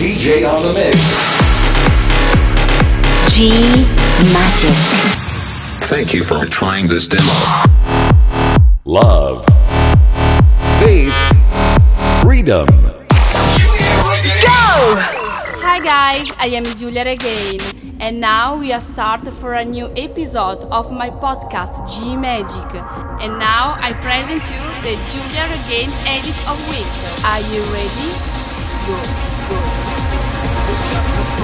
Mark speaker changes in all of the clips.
Speaker 1: DJ on the mix.
Speaker 2: G Magic.
Speaker 3: Thank you for trying this demo.
Speaker 1: Love. Faith. Freedom. Go!
Speaker 4: Hi guys, I am Giulia Regain, and now we are start for a new episode of my podcast G Magic. And now I present you the Giulia Regain edit of week. Are you ready? Go,
Speaker 5: It's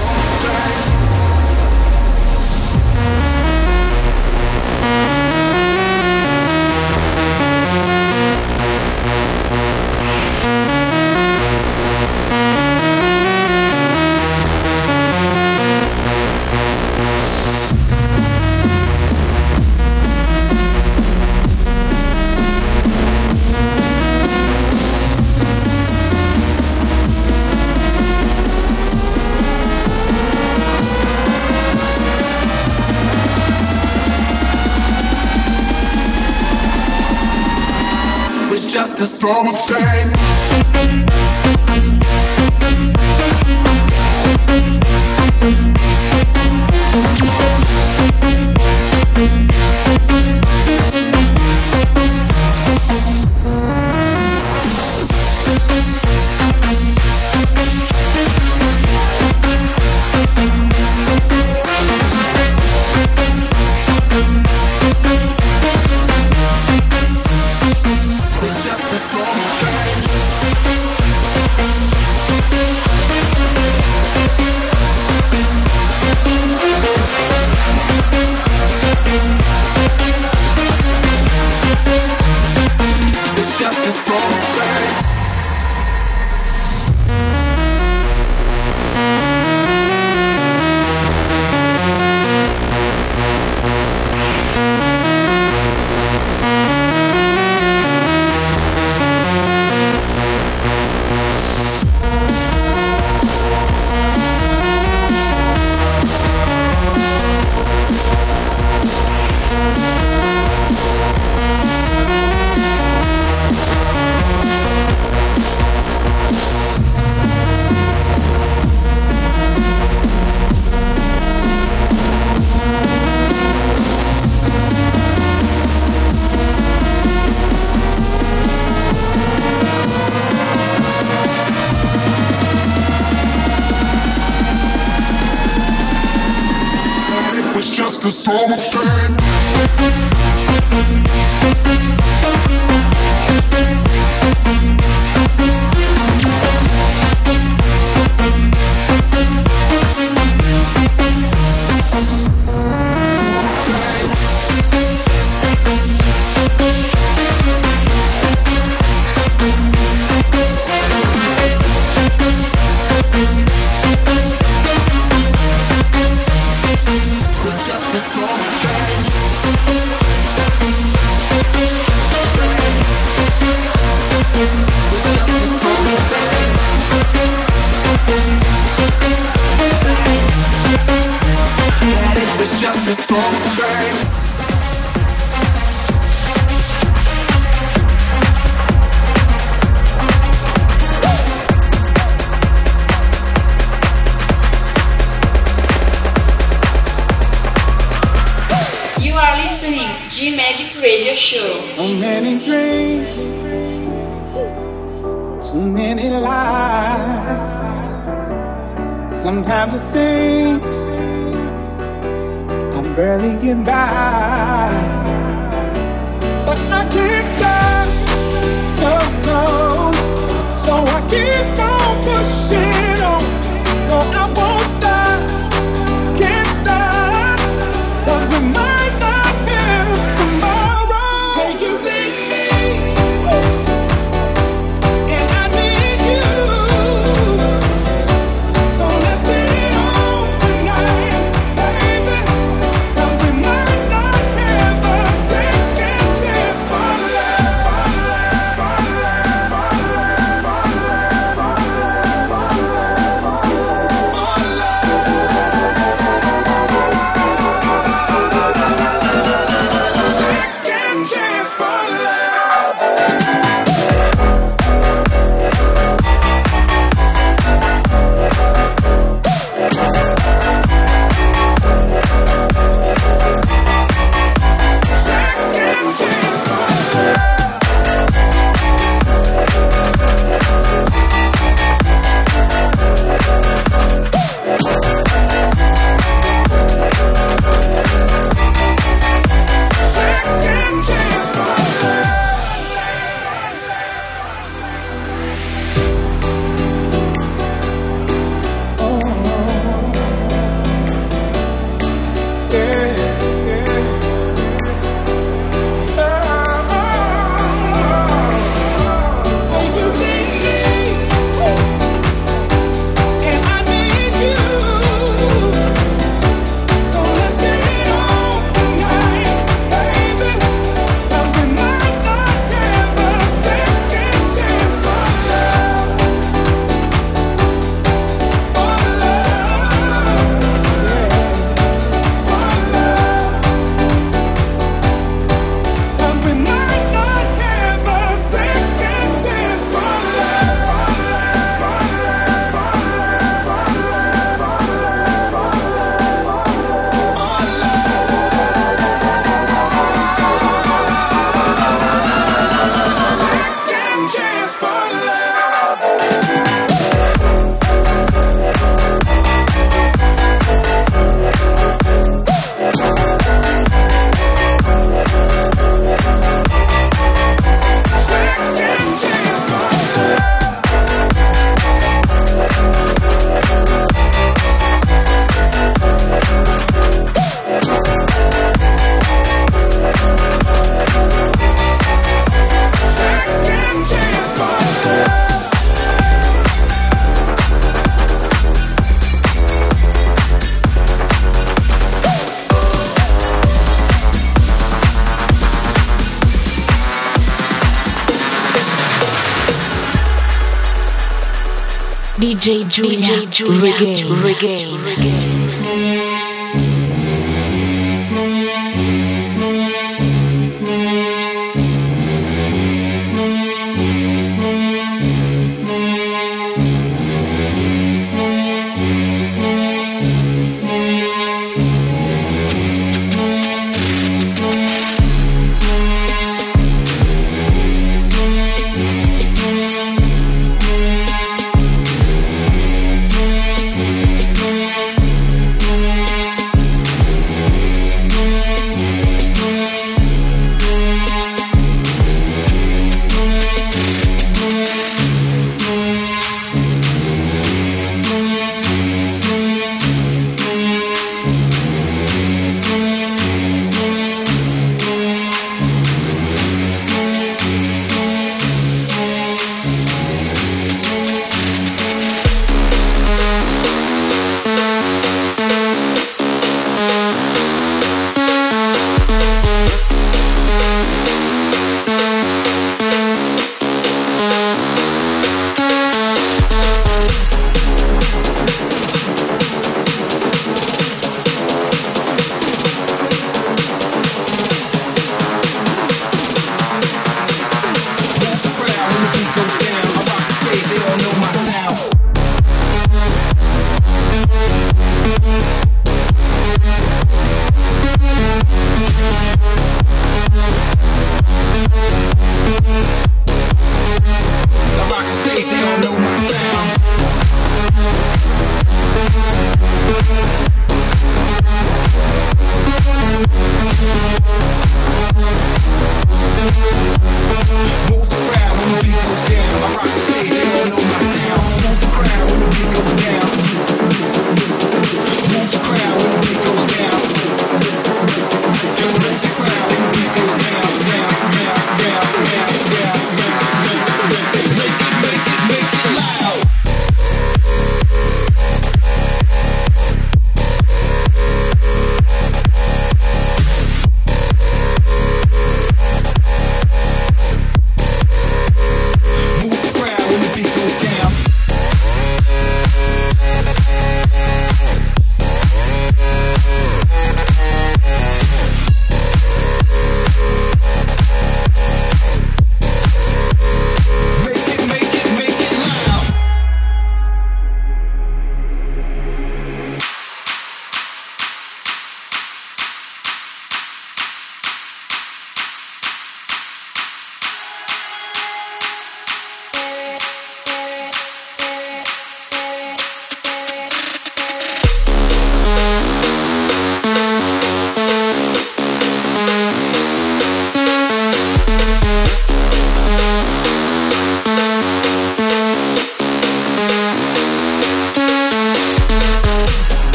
Speaker 5: just
Speaker 6: DJ Giulia, DJ Giulia Reggae. Reggae. Reggae.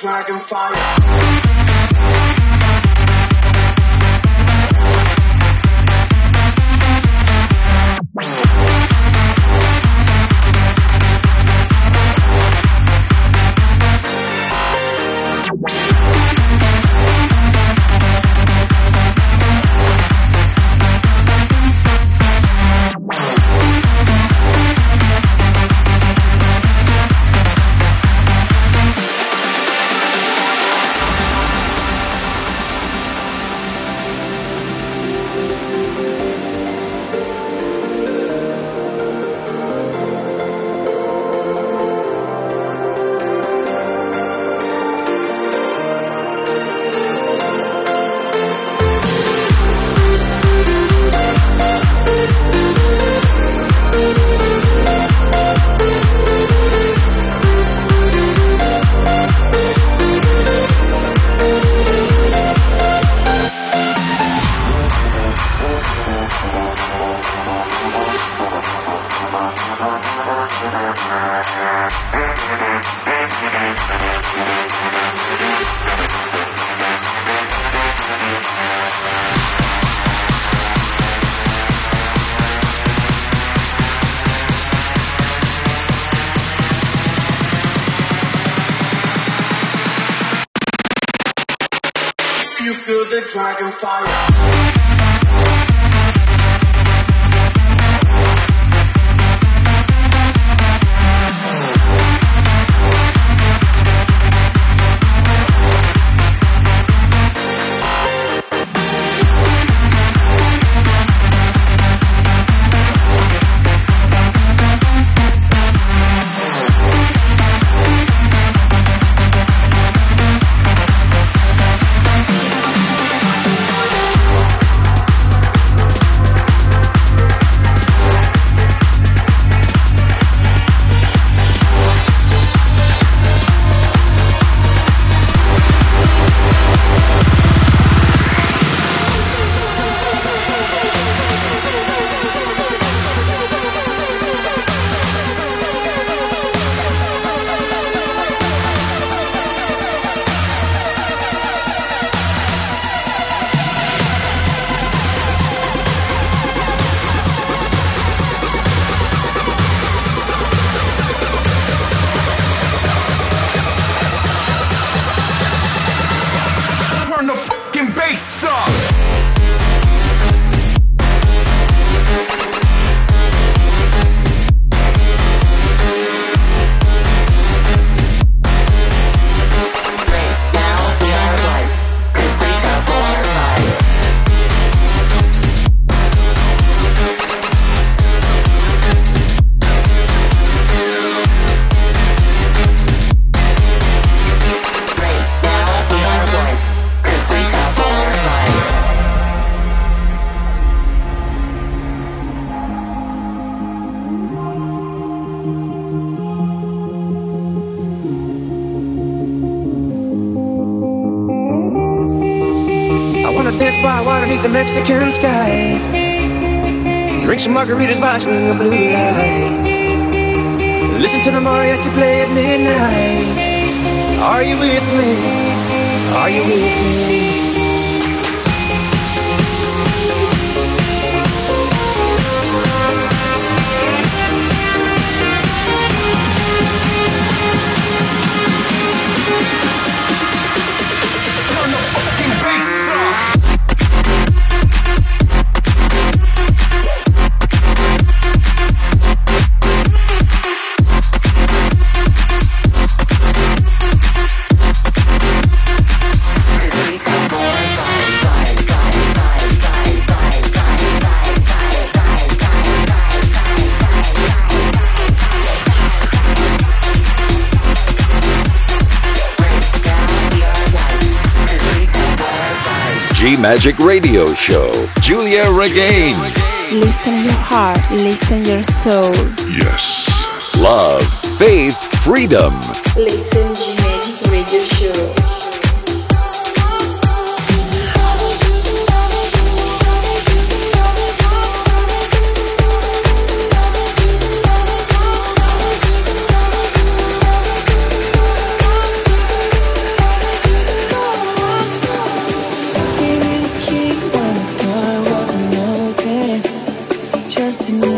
Speaker 7: Dragon fire. The dragon fire.
Speaker 8: Mexican sky. Drink some margaritas by the blue lights. Listen to the mariachi play at midnight. Are you with me? Are you with me?
Speaker 1: Magic Radio Show. Giulia Regain.
Speaker 9: Listen your heart, listen your soul.
Speaker 10: Yes.
Speaker 1: Love, faith, Freedom.
Speaker 11: Listen
Speaker 12: for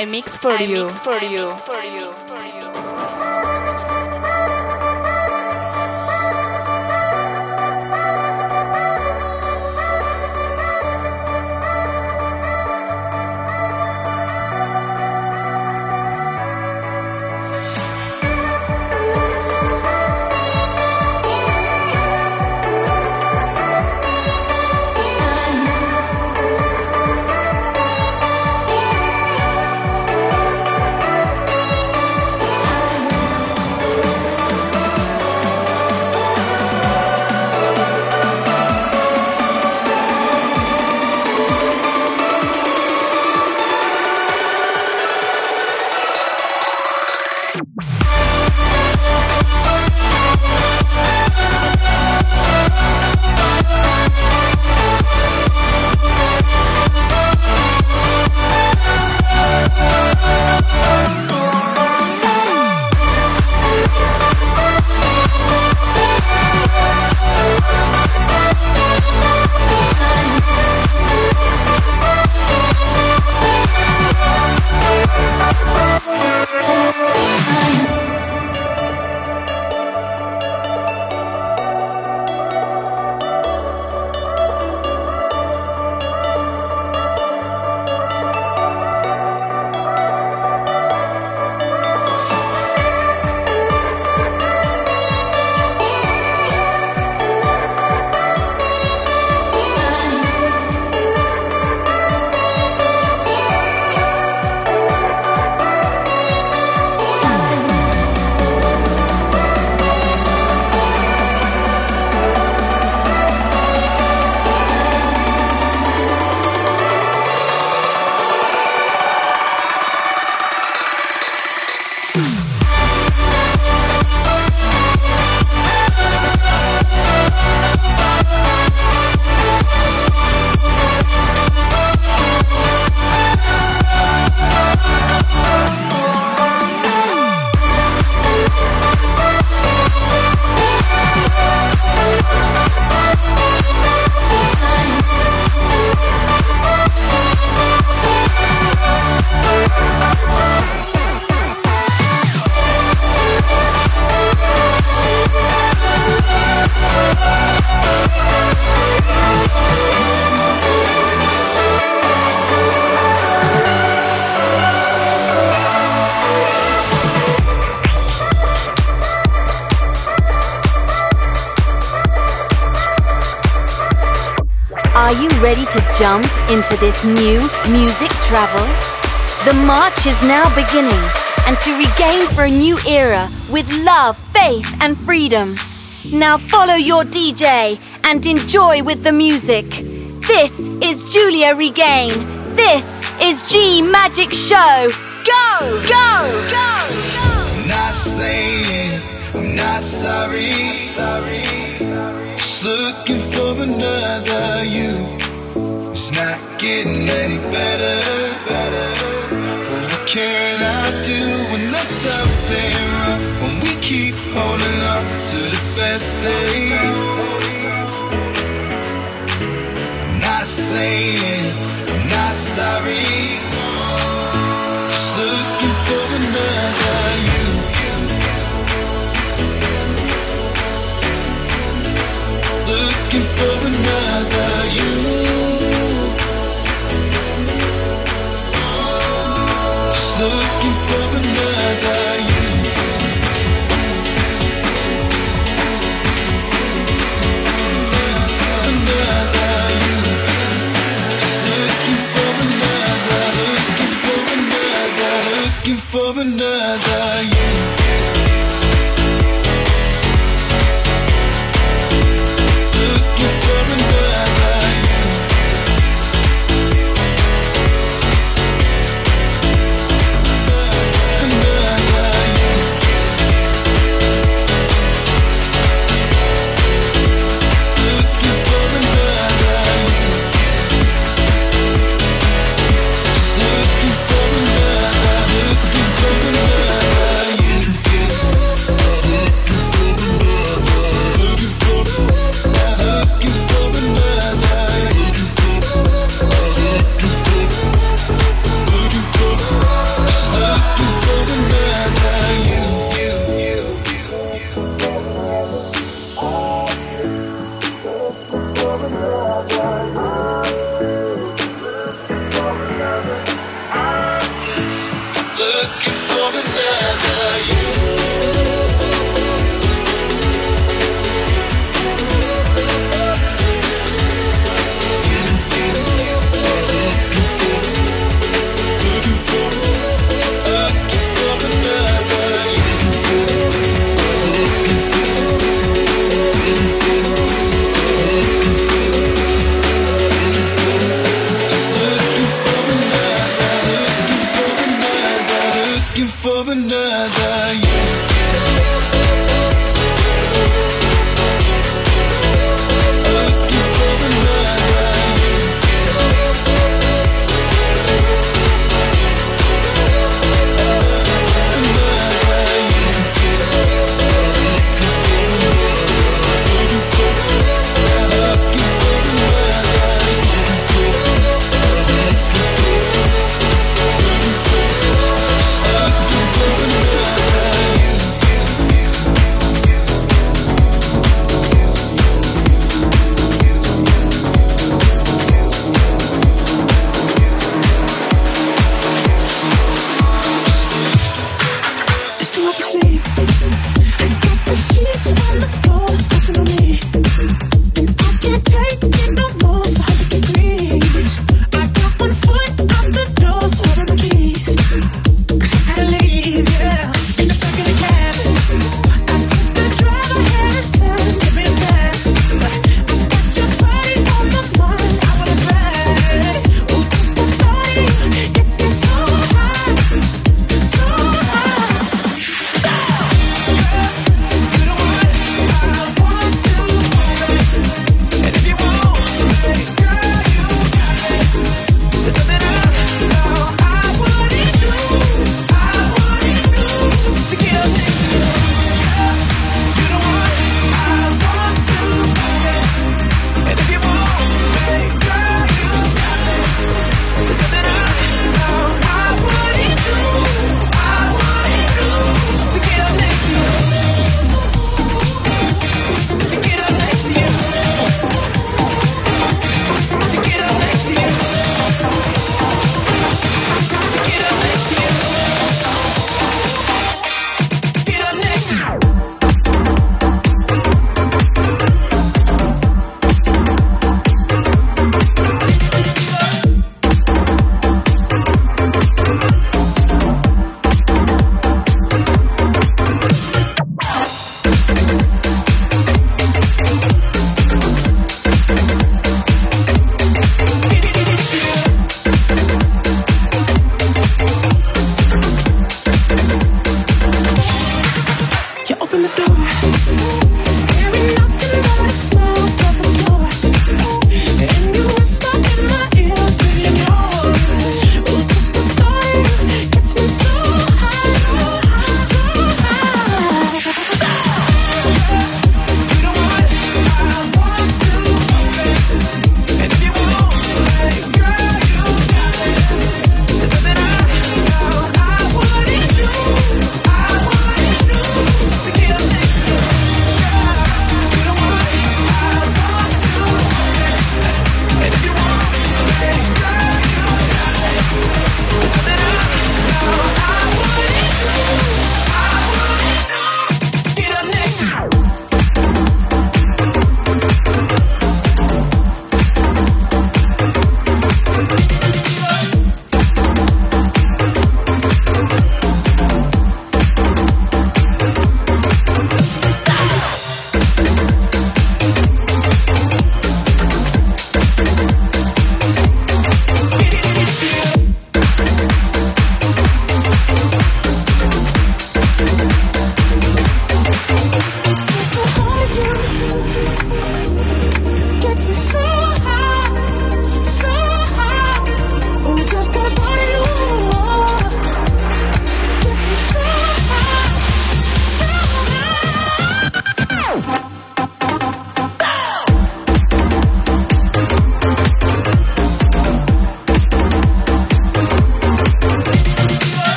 Speaker 12: I you.
Speaker 11: Mix for you. Mix for you. For you.
Speaker 2: Jump into this new music travel? The march is now beginning, and to regain for a new era with love, faith, and freedom. Now follow your DJ and enjoy with the music. This is Giulia Regain. This is G Magic Show. Go, go, go, go.
Speaker 13: Not saying I'm not sorry. Just looking for another you. Not getting any better. But what can I do when there's something wrong? When we keep holding on to the best days. I'm not saying I'm not sorry.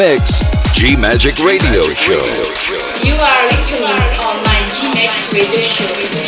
Speaker 1: mix. G Magic Radio Show.
Speaker 11: You are listening on my G Magic Radio Show.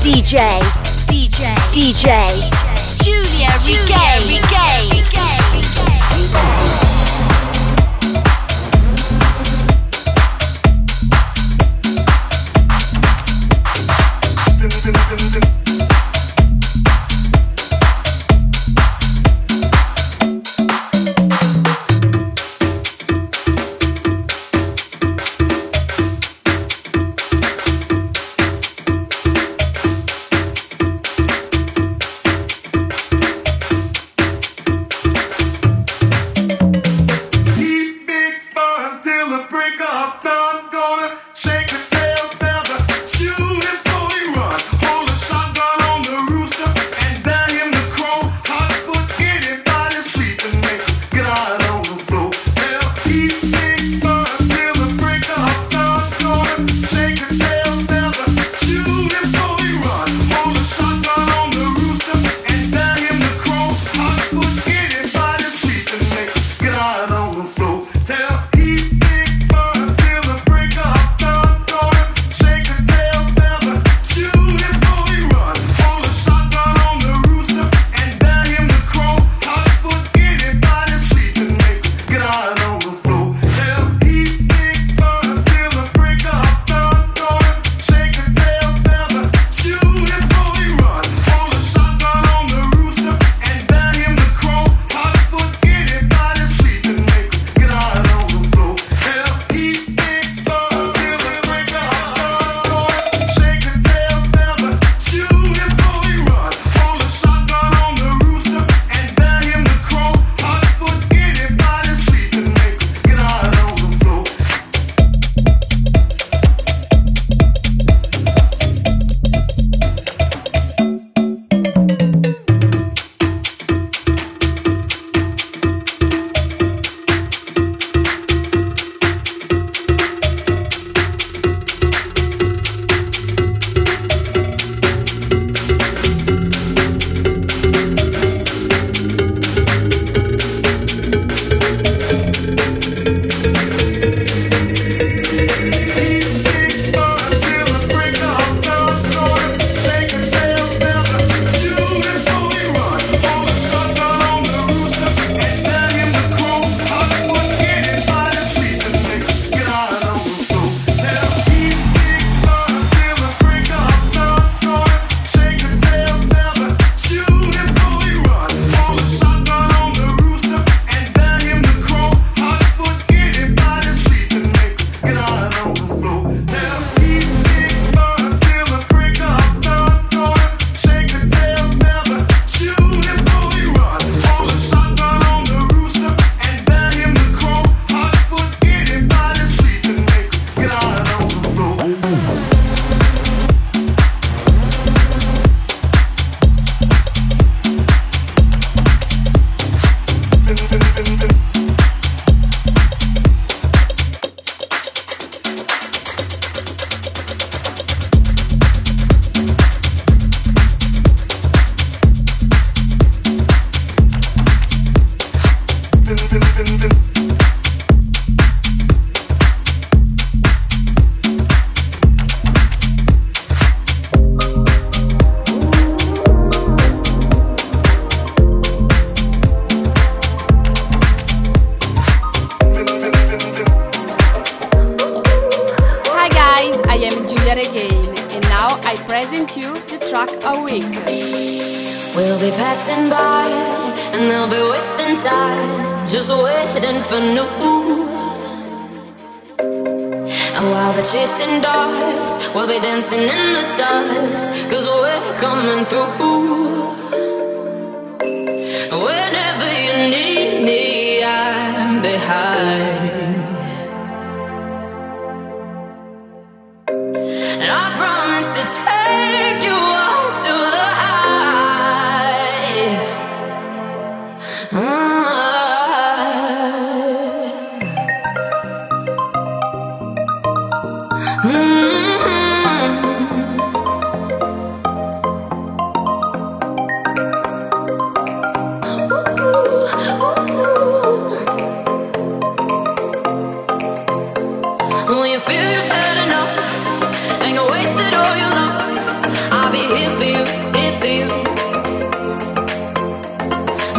Speaker 8: DJ. DJ. DJ.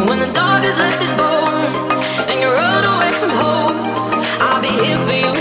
Speaker 8: When the dog has left his bone and you
Speaker 11: run away from home, I'll
Speaker 8: be
Speaker 2: here for you.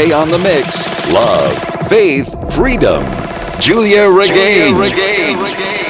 Speaker 1: On the mix. Love, faith, freedom. Giulia Regain. Giulia Regain.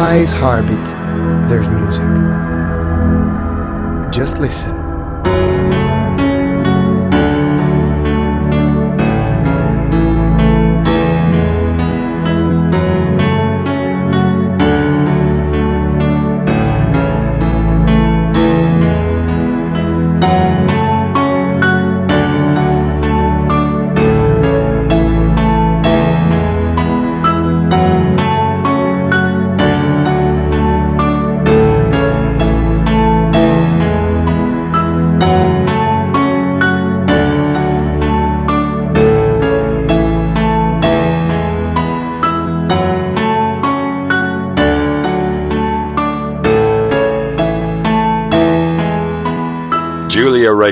Speaker 14: Butterfly's heartbeat, there's music. Just listen.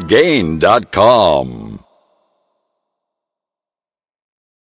Speaker 1: GiuliaRegain.com.